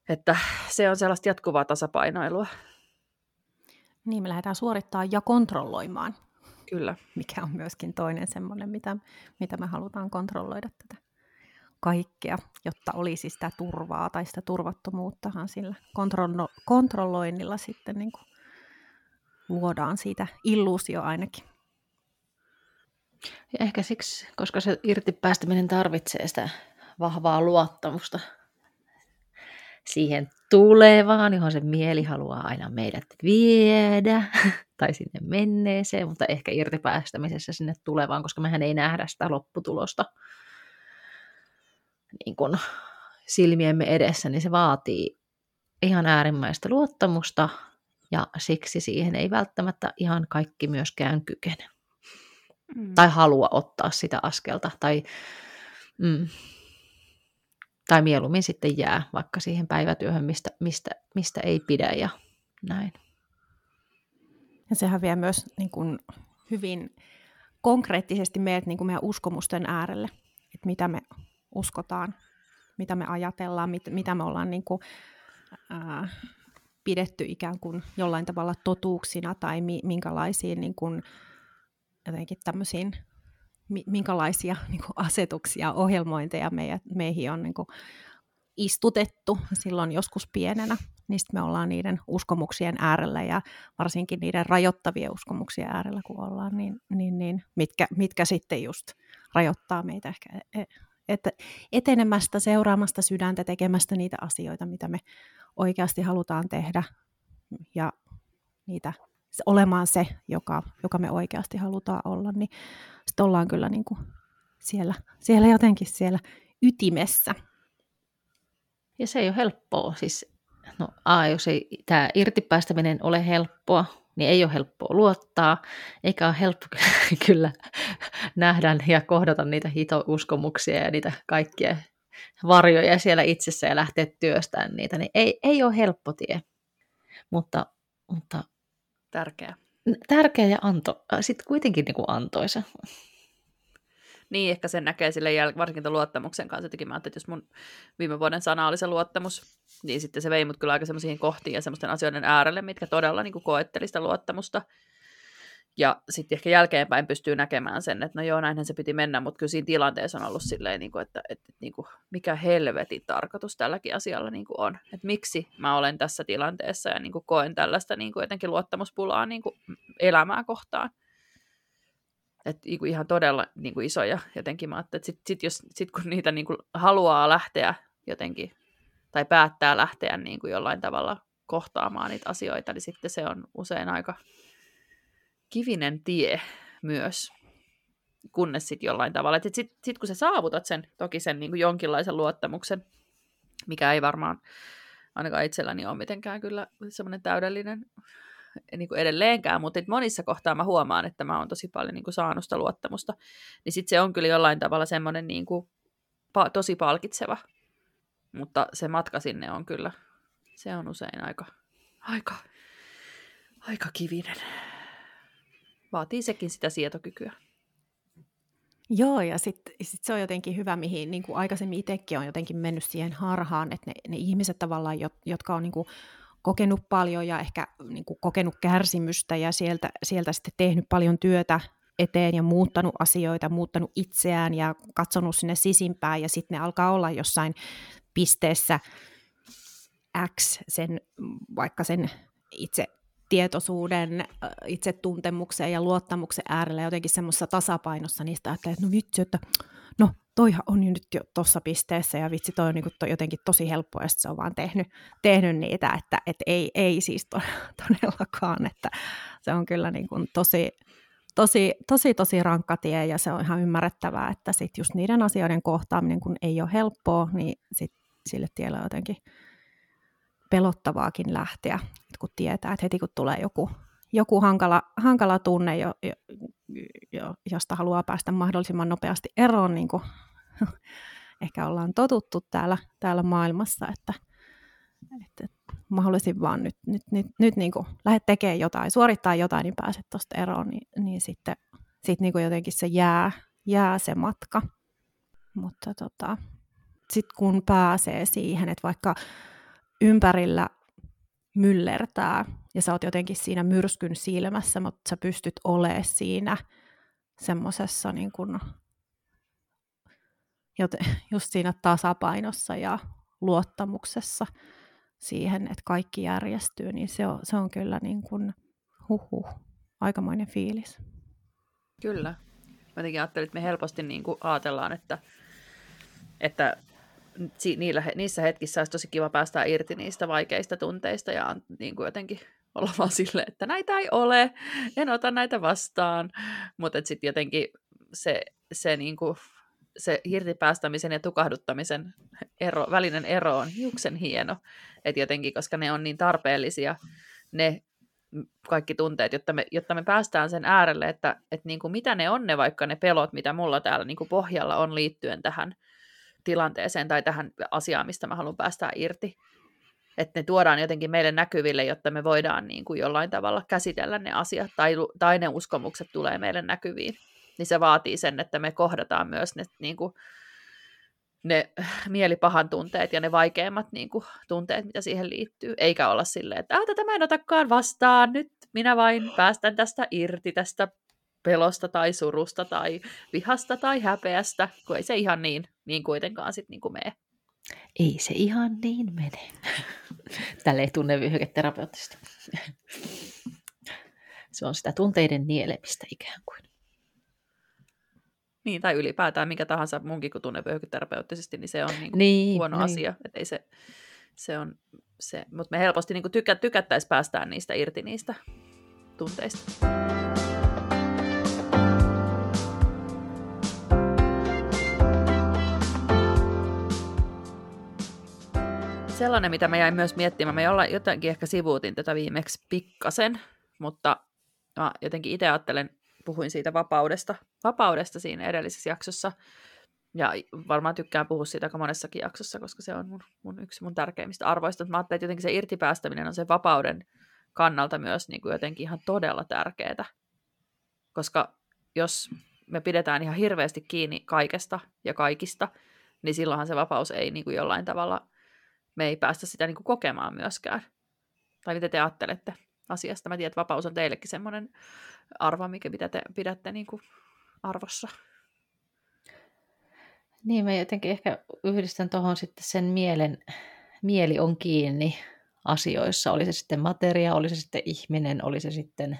että se on sellaista jatkuvaa tasapainoilua. Niin, me lähdetään suorittaa ja kontrolloimaan. Kyllä. Mikä on myöskin toinen semmoinen, mitä, mitä me halutaan kontrolloida tätä kaikkea, jotta olisi sitä turvaa tai sitä turvattomuuttahan sillä kontrollo- kontrolloinnilla sitten niin kuin luodaan siitä illuusio ainakin. Ja ehkä siksi, koska se irti päästäminen tarvitsee sitä vahvaa luottamusta siihen tulevaan, johon se mieli haluaa aina meidät viedä, tai sinne menneeseen, mutta ehkä irti päästämisessä sinne tulevaan, koska mehän ei nähdä sitä lopputulosta. niin kuin silmiemme edessä, niin se vaatii ihan äärimmäistä luottamusta ja siksi siihen ei välttämättä ihan kaikki myöskään kykene. Mm. Tai halua ottaa sitä askelta tai, mm, tai mieluummin sitten jää vaikka siihen päivätyöhön, mistä, mistä, mistä ei pidä ja näin. Ja sehän vie myös niin kuin, hyvin konkreettisesti meidät niin kuin meidän uskomusten äärelle, että mitä me uskotaan, mitä me ajatellaan, mit, mitä me ollaan niin kuin, ää, pidetty ikään kuin jollain tavalla totuuksina tai mi, minkälaisiin niin kuin, jotenkin tämmöisiin, mi, minkälaisia niin kuin asetuksia, ohjelmointeja meidän, meihin on niin kuin, istutettu silloin joskus pienenä, niin me ollaan niiden uskomuksien äärellä ja varsinkin niiden rajoittavien uskomuksien äärellä, kun ollaan, niin, niin, niin mitkä, mitkä sitten just rajoittaa meitä ehkä e, että etenemästä, seuraamasta sydäntä, tekemästä niitä asioita, mitä me oikeasti halutaan tehdä ja niitä olemaan se, joka, joka me oikeasti halutaan olla, niin sitten ollaan kyllä niin kuin siellä, siellä jotenkin siellä ytimessä. Ja se ei ole helppoa. Siis, no, a, jos ei tämä irtipäästäminen ole helppoa, niin ei ole helppoa luottaa, eikä ole helppo kyllä nähdä ja kohdata niitä hitouskomuksia ja niitä kaikkia varjoja siellä itsessä ja lähteä työstämään niitä, niin ei, ei ole helppo tie. Mutta, mutta tärkeä. Tärkeä ja anto, sitten kuitenkin niin kuin antoisa. Niin, ehkä sen näkee sille jäl- varsinkin luottamuksen kanssa. Jotenkin mä että jos mun viime vuoden sana oli se luottamus, niin sitten se vei mut kyllä aika semmoisiin kohtiin ja semmoisten asioiden äärelle, mitkä todella niin kuin koetteli sitä luottamusta. Ja sitten ehkä jälkeenpäin pystyy näkemään sen, että no joo, näinhän se piti mennä, mutta kyllä siinä tilanteessa on ollut silleen, niin kuin, että, että, niin kuin, mikä helvetin tarkoitus tälläkin asialla niin kuin on. Että miksi mä olen tässä tilanteessa ja niin kuin koen tällaista niin kuin jotenkin luottamuspulaa niin kuin elämää kohtaan. Että niin ihan todella niin kuin isoja jotenkin. Mä että sit, sit, jos, sit kun niitä niin kuin haluaa lähteä jotenkin, tai päättää lähteä niin kuin jollain tavalla kohtaamaan niitä asioita, niin sitten se on usein aika kivinen tie myös, kunnes sitten jollain tavalla. Sitten sit, kun sä saavutat sen, toki sen niin kuin jonkinlaisen luottamuksen, mikä ei varmaan ainakaan itselläni ole mitenkään kyllä semmoinen täydellinen niin kuin edelleenkään, mutta monissa kohtaa mä huomaan, että mä oon tosi paljon niin kuin saanut sitä luottamusta, niin sitten se on kyllä jollain tavalla semmoinen niin kuin, pa- tosi palkitseva, mutta se matka sinne on kyllä, se on usein aika, aika, aika kivinen. Vaatii sekin sitä sietokykyä. Joo, ja sitten sit se on jotenkin hyvä, mihin niin kuin aikaisemmin itsekin on jotenkin mennyt siihen harhaan, että ne, ne ihmiset tavallaan, jotka on niin kuin kokenut paljon ja ehkä niin kuin kokenut kärsimystä ja sieltä, sieltä sitten tehnyt paljon työtä eteen ja muuttanut asioita, muuttanut itseään ja katsonut sinne sisimpään ja sitten ne alkaa olla jossain pisteessä X sen, vaikka sen itse tietoisuuden, itsetuntemuksen ja luottamuksen äärellä jotenkin semmoisessa tasapainossa niistä, että no vitsi, että no toihan on jo nyt jo tuossa pisteessä ja vitsi toi on niin to, jotenkin tosi helppoa ja se on vaan tehnyt, tehnyt niitä, että et ei, ei siis to, todellakaan, että se on kyllä niin kuin tosi, tosi, tosi, tosi rankka tie ja se on ihan ymmärrettävää, että sit just niiden asioiden kohtaaminen, kun ei ole helppoa, niin sit sille tielle jotenkin pelottavaakin lähteä, kun tietää, että heti kun tulee joku, joku hankala, hankala tunne, jo, jo, jo, josta haluaa päästä mahdollisimman nopeasti eroon, niin kuin ehkä ollaan totuttu täällä, täällä maailmassa, että, että mahdollisimman vaan nyt, nyt, nyt, nyt niin kuin lähdet tekemään jotain, suorittaa jotain, niin pääset tuosta eroon, niin, niin sitten sit niin kuin jotenkin se jää, jää se matka. Mutta tota, sitten kun pääsee siihen, että vaikka ympärillä myllertää ja sä oot jotenkin siinä myrskyn silmässä, mutta sä pystyt olemaan siinä semmoisessa niin kuin, just siinä tasapainossa ja luottamuksessa siihen, että kaikki järjestyy, niin se on, se on kyllä niin kuin, huhu, aikamoinen fiilis. Kyllä. Mä jotenkin ajattelin, että me helposti niin kuin ajatellaan, että, että niillä, niissä hetkissä olisi tosi kiva päästä irti niistä vaikeista tunteista ja niin kuin jotenkin olla vaan silleen, että näitä ei ole, en ota näitä vastaan. Mutta sitten jotenkin se, se niin kuin se irtipäästämisen ja tukahduttamisen ero, välinen ero on hiuksen hieno. Et jotenkin, koska ne on niin tarpeellisia, ne kaikki tunteet, jotta me, jotta me päästään sen äärelle, että, että niin kuin mitä ne on ne vaikka ne pelot, mitä mulla täällä niin kuin pohjalla on liittyen tähän tilanteeseen tai tähän asiaan, mistä mä haluan päästä irti. Että ne tuodaan jotenkin meille näkyville, jotta me voidaan niin kuin jollain tavalla käsitellä ne asiat tai, tai ne uskomukset tulee meille näkyviin. Niin se vaatii sen, että me kohdataan myös ne, niin kuin, ne mielipahan tunteet ja ne vaikeimmat niin kuin, tunteet, mitä siihen liittyy. Eikä olla silleen, että tätä mä en otakaan vastaan, nyt minä vain päästän tästä irti, tästä pelosta tai surusta tai vihasta tai häpeästä, kun ei se ihan niin, niin kuitenkaan sitten niin mene. Ei se ihan niin mene. Tälle ei tunne vyöhyketerapeuttista. Se on sitä tunteiden nielemistä ikään kuin. Niin, tai ylipäätään mikä tahansa munkin kuin tunnevyöhyketerapeuttisesti, niin se on niin niin, huono niin. asia. Että ei se, se on se, mutta me helposti niin tykä, tykättäisiin päästään niistä irti niistä tunteista. Sellainen, mitä mä jäin myös miettimään, mä jollain, jotenkin ehkä sivuutin tätä viimeksi pikkasen, mutta mä jotenkin itse ajattelen, puhuin siitä vapaudesta, vapaudesta siinä edellisessä jaksossa, ja varmaan tykkään puhua siitä aika monessakin jaksossa, koska se on mun, mun yksi mun tärkeimmistä arvoista. Mä ajattelin, että jotenkin se irtipäästäminen on se vapauden kannalta myös niin kuin jotenkin ihan todella tärkeää. Koska jos me pidetään ihan hirveästi kiinni kaikesta ja kaikista, niin silloinhan se vapaus ei niin kuin jollain tavalla me ei päästä sitä niin kuin kokemaan myöskään. Tai mitä te ajattelette asiasta? Mä tiedän, että vapaus on teillekin semmoinen arvo, mikä mitä te pidätte niin kuin arvossa. Niin, mä jotenkin ehkä yhdistän tuohon sitten sen mielen, mieli on kiinni asioissa, oli se sitten materia, oli se sitten ihminen, oli se sitten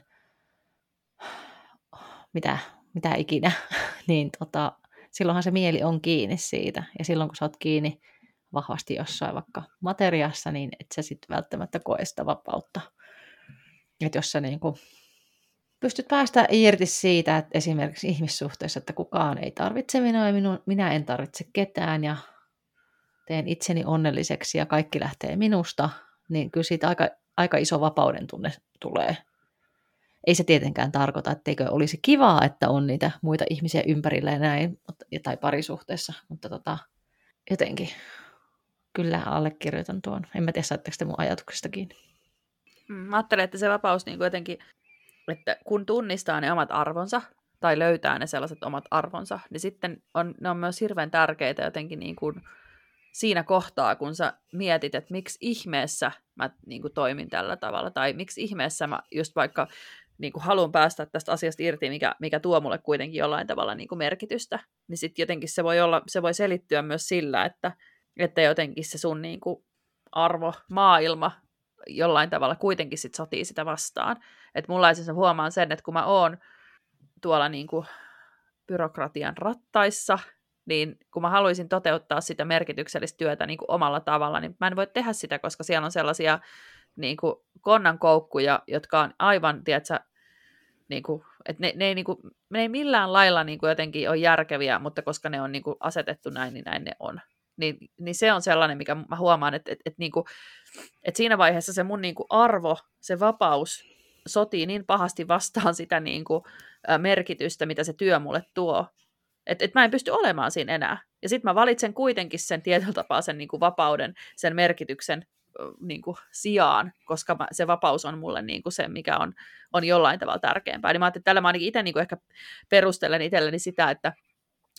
mitä, mitä ikinä, niin tota, silloinhan se mieli on kiinni siitä. Ja silloin kun sä oot kiinni vahvasti jossain vaikka materiassa, niin et sä sitten välttämättä koe sitä vapautta. Että jos sä niin kuin pystyt päästä irti siitä, että esimerkiksi ihmissuhteessa, että kukaan ei tarvitse minua ja minun, minä en tarvitse ketään ja teen itseni onnelliseksi ja kaikki lähtee minusta, niin kyllä siitä aika, aika iso vapauden tunne tulee. Ei se tietenkään tarkoita, etteikö olisi kivaa, että on niitä muita ihmisiä ympärillä ja näin, tai parisuhteessa, mutta tota, jotenkin kyllä allekirjoitan tuon. En mä tiedä, saatteko te mun ajatuksesta kiinni. Mm, mä ajattelen, että se vapaus niin jotenkin, että kun tunnistaa ne omat arvonsa, tai löytää ne sellaiset omat arvonsa, niin sitten on, ne on myös hirveän tärkeitä jotenkin niin kuin siinä kohtaa, kun sä mietit, että miksi ihmeessä mä niin kuin toimin tällä tavalla, tai miksi ihmeessä mä just vaikka niin kuin haluan päästä tästä asiasta irti, mikä, mikä tuo mulle kuitenkin jollain tavalla niin kuin merkitystä, niin sitten jotenkin se voi, olla, se voi selittyä myös sillä, että että jotenkin se sun niin kuin, arvo, maailma jollain tavalla kuitenkin sit sotii sitä vastaan. Että mulla siis huomaan sen, että kun mä oon tuolla niin kuin, byrokratian rattaissa, niin kun mä haluaisin toteuttaa sitä merkityksellistä työtä niin kuin omalla tavalla, niin mä en voi tehdä sitä, koska siellä on sellaisia niin kuin konnankoukkuja, jotka on aivan, tiedätkö, niin kuin, että ne, ne, ei, niin kuin, ne ei millään lailla niin kuin jotenkin ole järkeviä, mutta koska ne on niin kuin asetettu näin, niin näin ne on niin, niin se on sellainen, mikä mä huomaan, että, että, että, niinku, että siinä vaiheessa se mun niinku arvo, se vapaus sotii niin pahasti vastaan sitä niinku, merkitystä, mitä se työ mulle tuo, että et mä en pysty olemaan siinä enää. Ja sitten mä valitsen kuitenkin sen tietyllä tapaa sen niinku vapauden, sen merkityksen niinku sijaan, koska mä, se vapaus on mulle niinku se, mikä on, on jollain tavalla tärkeämpää. Niin mä ajattelin, että tällä mä ainakin itse niinku ehkä perustelen itselleni sitä, että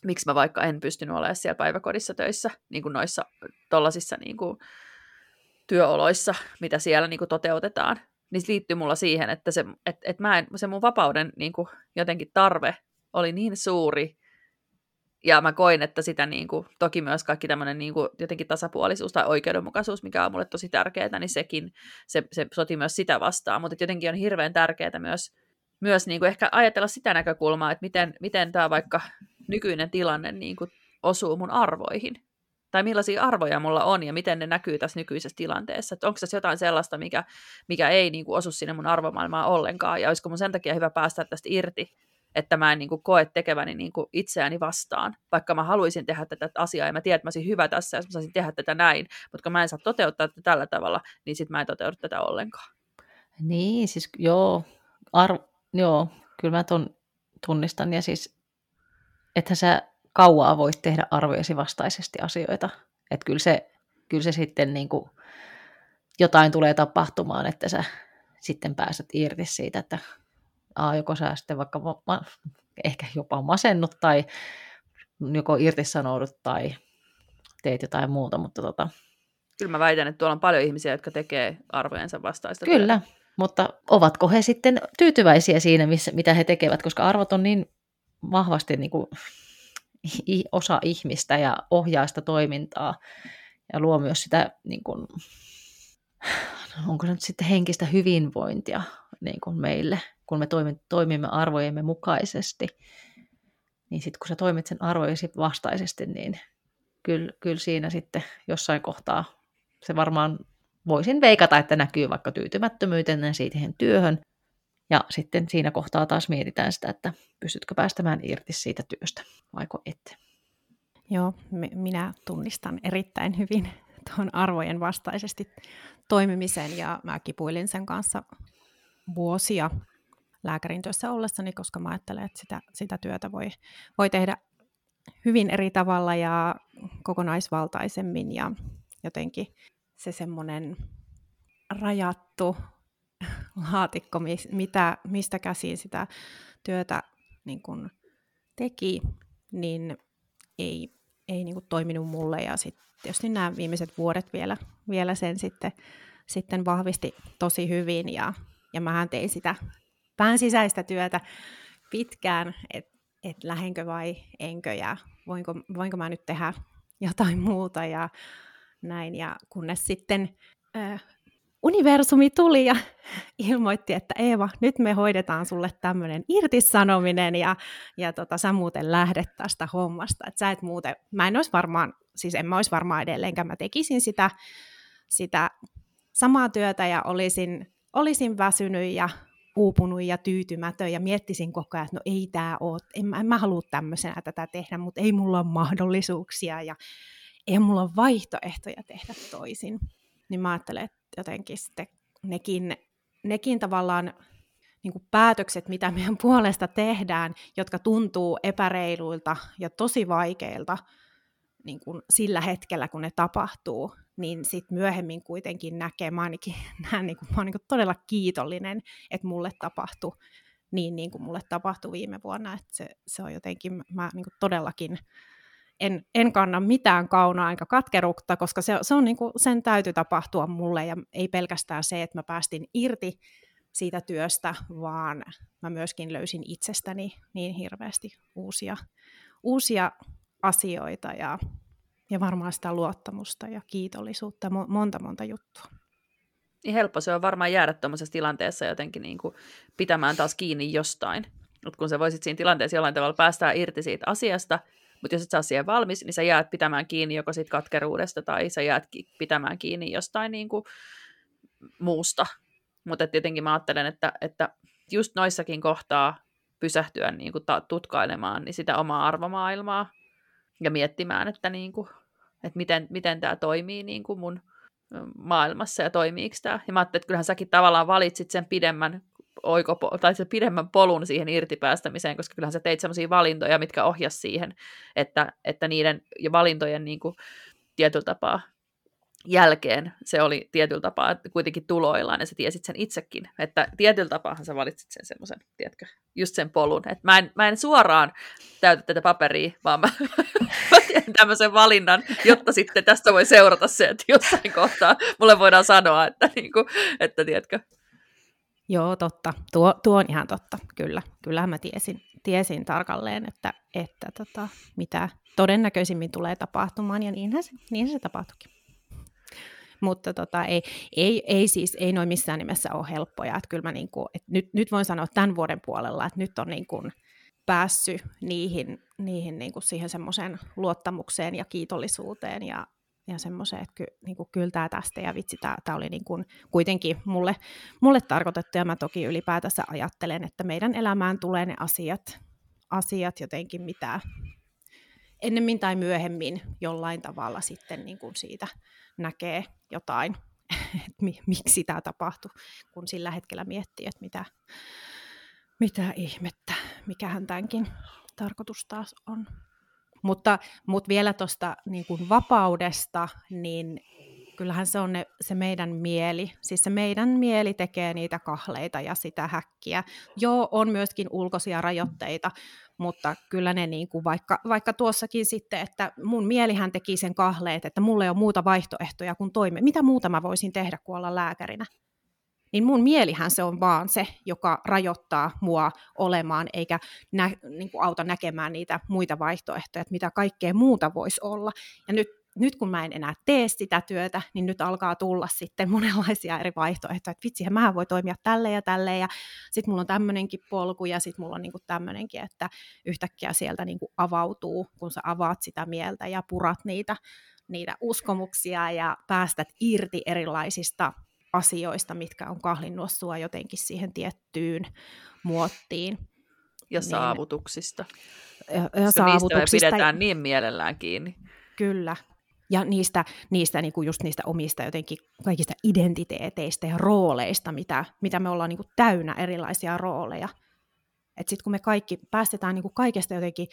miksi mä vaikka en pystynyt olemaan siellä päiväkodissa töissä, niin kuin noissa tollasissa niin kuin työoloissa, mitä siellä niin kuin toteutetaan, niin se liittyy mulla siihen, että se, et, et mä en, se mun vapauden niin kuin jotenkin tarve oli niin suuri, ja mä koin, että sitä niin kuin, toki myös kaikki tämmöinen niin kuin, jotenkin tasapuolisuus tai oikeudenmukaisuus, mikä on mulle tosi tärkeää, niin sekin, se, se soti myös sitä vastaan, mutta jotenkin on hirveän tärkeää myös, myös niin kuin ehkä ajatella sitä näkökulmaa, että miten, miten tämä vaikka nykyinen tilanne niin kuin osuu mun arvoihin. Tai millaisia arvoja mulla on ja miten ne näkyy tässä nykyisessä tilanteessa. Että onko tässä jotain sellaista, mikä, mikä ei niin kuin osu sinne mun arvomaailmaan ollenkaan ja olisiko mun sen takia hyvä päästä tästä irti että mä en niin kuin, koe tekeväni niin kuin, itseäni vastaan, vaikka mä haluaisin tehdä tätä asiaa ja mä tiedän, että mä olisin hyvä tässä ja mä saisin tehdä tätä näin, mutta kun mä en saa toteuttaa tätä tällä tavalla, niin sitten mä en toteuta tätä ollenkaan. Niin, siis joo, arv, joo kyllä mä ton tunnistan ja siis, että sä kauaa voit tehdä arvojesi vastaisesti asioita, että kyllä se, kyllä se sitten niin kuin, jotain tulee tapahtumaan, että sä sitten pääset irti siitä, että aa, joko sä sitten vaikka ma- ehkä jopa masennut tai joko irtisanoudut tai teet jotain muuta, mutta tota... Kyllä mä väitän, että tuolla on paljon ihmisiä, jotka tekee arvojensa vastaista Kyllä, työtä. mutta ovatko he sitten tyytyväisiä siinä, missä, mitä he tekevät, koska arvot on niin vahvasti niin kuin osa ihmistä ja ohjaa sitä toimintaa ja luo myös sitä, niin kuin, onko se nyt sitten henkistä hyvinvointia niin kuin meille, kun me toimimme arvojemme mukaisesti. Niin sitten kun sä toimit sen arvojesi vastaisesti, niin kyllä, kyllä siinä sitten jossain kohtaa se varmaan voisin veikata, että näkyy vaikka tyytymättömyytenä siihen työhön. Ja sitten siinä kohtaa taas mietitään sitä, että pystytkö päästämään irti siitä työstä, vaiko et. Joo, minä tunnistan erittäin hyvin tuon arvojen vastaisesti toimimisen ja mä kipuilin sen kanssa vuosia lääkärin työssä ollessani, koska mä ajattelen, että sitä, sitä työtä voi, voi tehdä hyvin eri tavalla ja kokonaisvaltaisemmin ja jotenkin se semmoinen rajattu laatikko, mitä, mistä käsiin sitä työtä niin kun teki, niin ei, ei niin kuin toiminut mulle. Ja sitten tietysti nämä viimeiset vuodet vielä, vielä sen sitten, sitten vahvisti tosi hyvin. Ja, ja mähän tein sitä pään sisäistä työtä pitkään, että et lähenkö vai enkö ja voinko, voinko mä nyt tehdä jotain muuta ja näin. Ja kunnes sitten äh, universumi tuli ja ilmoitti, että Eeva, nyt me hoidetaan sulle tämmöinen irtisanominen ja, ja tota, sä muuten lähdet tästä hommasta. Et sä et muuten, mä en olisi varmaan, siis en mä olisi varmaan edelleenkään, mä tekisin sitä, sitä samaa työtä ja olisin, olisin väsynyt ja uupunut ja tyytymätön ja miettisin koko ajan, että no ei tämä ole, en, en mä halua tämmöisenä tätä tehdä, mutta ei mulla ole mahdollisuuksia ja ei mulla ole vaihtoehtoja tehdä toisin. Niin mä ajattelen, että jotenkin sitten nekin, nekin tavallaan niin kuin päätökset, mitä meidän puolesta tehdään, jotka tuntuu epäreiluilta ja tosi vaikeilta niin kuin sillä hetkellä, kun ne tapahtuu, niin sitten myöhemmin kuitenkin näkee, mä ainakin näen, niin kuin, mä olen niin kuin todella kiitollinen, että mulle tapahtui niin, niin kuin mulle tapahtui viime vuonna, että se, se on jotenkin, mä niin kuin todellakin en, en kanna mitään kaunaa enkä katkeruutta, koska se, se on niin kuin, sen täytyy tapahtua mulle ja ei pelkästään se, että mä päästin irti siitä työstä, vaan mä myöskin löysin itsestäni niin hirveästi uusia, uusia asioita ja, ja varmaan sitä luottamusta ja kiitollisuutta, monta monta juttua. Niin helppo se on varmaan jäädä tuommoisessa tilanteessa jotenkin niin kuin pitämään taas kiinni jostain. Mutta kun sä voisit siinä tilanteessa jollain tavalla päästää irti siitä asiasta, mutta jos et saa siihen valmis, niin sä jäät pitämään kiinni joko siitä katkeruudesta tai sä jäät pitämään kiinni jostain niin kuin muusta. Mutta tietenkin mä ajattelen, että, että just noissakin kohtaa pysähtyä niin kuin tutkailemaan niin sitä omaa arvomaailmaa ja miettimään, että, niin kuin, että miten, miten tämä toimii niin kuin mun maailmassa ja toimiiko tämä. Ja mä ajattelin, että kyllähän säkin tavallaan valitsit sen pidemmän oikopo- tai se pidemmän polun siihen irtipäästämiseen, koska kyllähän sä teit sellaisia valintoja, mitkä ohjas siihen, että, että niiden valintojen niin kuin, tietyllä tapaa jälkeen se oli tietyllä tapaa kuitenkin tuloillaan, ja sä tiesit sen itsekin, että tietyllä tapaahan sä valitsit sen semmoisen, tiedätkö, just sen polun, että mä en, mä en suoraan täytä tätä paperia, vaan mä, mä teen tämmöisen valinnan, jotta sitten tästä voi seurata se, että jossain kohtaa mulle voidaan sanoa, että, niin kuin, että tiedätkö, Joo, totta. Tuo, tuo on ihan totta, kyllä. Kyllähän mä tiesin, tiesin tarkalleen, että, että tota, mitä todennäköisimmin tulee tapahtumaan, ja niinhän se, niinhän se tapahtuikin. Mutta tota, ei, ei, ei siis, ei noin missään nimessä ole helppoja. Että kyllä mä niinku, et nyt, nyt voin sanoa tämän vuoden puolella, että nyt on niinku päässyt niihin, niihin niinku siihen semmoiseen luottamukseen ja kiitollisuuteen ja, ja semmoiseen, että ky, niin kuin kyllä tämä tästä ja vitsi, tämä oli niin kuin kuitenkin mulle, mulle tarkoitettu ja mä toki ylipäätänsä ajattelen, että meidän elämään tulee ne asiat, asiat jotenkin mitä ennemmin tai myöhemmin jollain tavalla sitten niin kuin siitä näkee jotain, että miksi tämä tapahtui, kun sillä hetkellä miettii, että mitä, mitä ihmettä, mikähän tämänkin tarkoitus taas on. Mutta, mutta vielä tuosta niin vapaudesta, niin kyllähän se on ne, se meidän mieli. Siis se meidän mieli tekee niitä kahleita ja sitä häkkiä. Joo, on myöskin ulkoisia rajoitteita, mutta kyllä ne niin kuin vaikka, vaikka tuossakin sitten, että mun mielihän teki sen kahleet, että mulla ei ole muuta vaihtoehtoja kuin toime. Mitä muuta mä voisin tehdä kuin olla lääkärinä? Niin mun mielihän se on vaan se, joka rajoittaa mua olemaan, eikä nä, niin kuin auta näkemään niitä muita vaihtoehtoja, että mitä kaikkea muuta voisi olla. Ja nyt, nyt kun mä en enää tee sitä työtä, niin nyt alkaa tulla sitten monenlaisia eri vaihtoehtoja, että vitsihän mä voi toimia tälle ja tälle, ja sitten mulla on tämmöinenkin polku, ja sitten mulla on niin tämmöinenkin, että yhtäkkiä sieltä niin kuin avautuu, kun sä avaat sitä mieltä ja purat niitä, niitä uskomuksia ja päästät irti erilaisista asioista, mitkä on kahlinnut sua jotenkin siihen tiettyyn muottiin. Ja niin, saavutuksista. Ja, ja saavutuksista. Pidetään niin mielellään kiinni. Kyllä. Ja niistä, niistä niin kuin just niistä omista jotenkin kaikista identiteeteistä ja rooleista, mitä, mitä me ollaan niin kuin täynnä erilaisia rooleja. Että sitten kun me kaikki päästetään niin kuin kaikesta jotenkin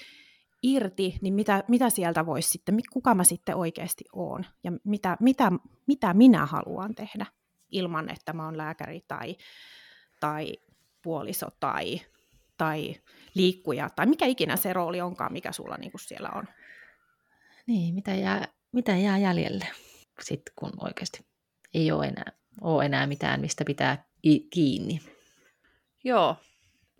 irti, niin mitä, mitä sieltä voisi sitten, kuka mä sitten oikeasti oon ja mitä, mitä, mitä minä haluan tehdä ilman, että mä oon lääkäri tai, tai puoliso tai, tai liikkuja tai mikä ikinä se rooli onkaan, mikä sulla niin kuin siellä on. Niin, mitä jää, mitä jää jäljelle sitten, kun oikeasti ei ole enää, ole enää mitään, mistä pitää kiinni. Joo,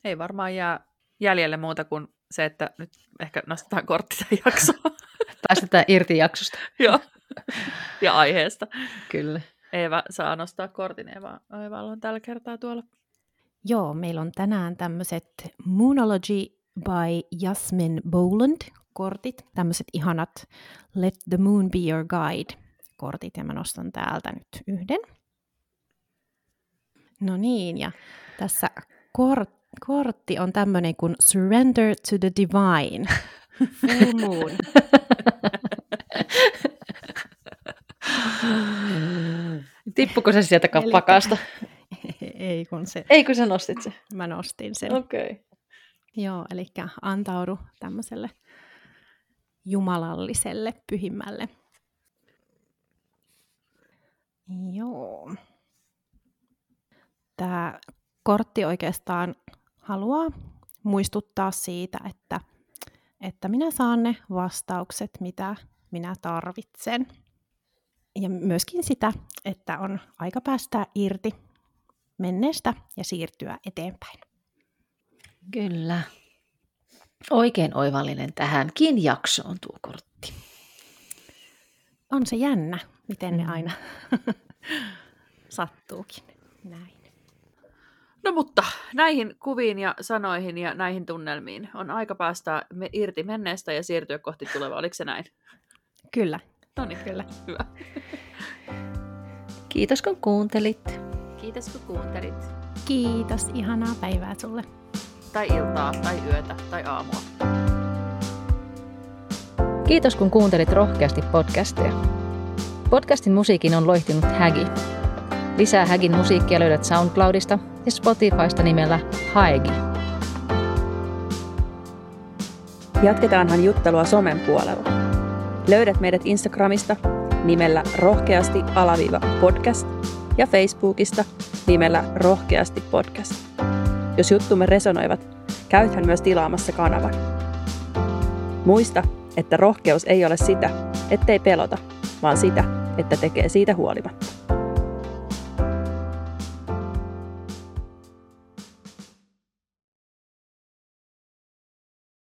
ei varmaan jää jäljelle muuta kuin se, että nyt ehkä nostetaan kortti tämän jaksoon. Päästetään irti jaksosta. Joo, ja aiheesta. Kyllä. Eeva saa nostaa kortin. Eeva, Eeva on tällä kertaa tuolla. Joo, meillä on tänään tämmöiset Moonology by Jasmine Boland kortit, tämmöiset ihanat Let the Moon be your guide kortit, ja mä nostan täältä nyt yhden. No niin, ja tässä kort, kortti on tämmöinen kuin Surrender to the Divine, Full Moon. Tippuko se sieltä kappakasta? Ei kun se... Ei kun sä nostit se? Mä nostin sen. Okei. Okay. Joo, eli antaudu tämmöiselle jumalalliselle, pyhimmälle. Joo. Tämä kortti oikeastaan haluaa muistuttaa siitä, että, että minä saan ne vastaukset, mitä minä tarvitsen ja myöskin sitä, että on aika päästää irti menneestä ja siirtyä eteenpäin. Kyllä. Oikein oivallinen tähänkin jaksoon tuo kortti. On se jännä, miten ne mm. aina sattuukin. Näin. No mutta näihin kuviin ja sanoihin ja näihin tunnelmiin on aika päästä irti menneestä ja siirtyä kohti tulevaa. Oliko se näin? Kyllä. No niin, kyllä. Hyvä. Kiitos kun kuuntelit. Kiitos kun kuuntelit. Kiitos, ihanaa päivää sulle. Tai iltaa, tai yötä, tai aamua. Kiitos kun kuuntelit rohkeasti podcastia. Podcastin musiikin on loihtinut Hägi. Lisää Hägin musiikkia löydät SoundCloudista ja Spotifysta nimellä Haegi. Jatketaanhan juttelua somen puolella. Löydät meidät Instagramista nimellä rohkeasti alaviiva podcast ja Facebookista nimellä rohkeasti podcast. Jos juttumme resonoivat, käythän myös tilaamassa kanavan. Muista, että rohkeus ei ole sitä, ettei pelota, vaan sitä, että tekee siitä huolimatta.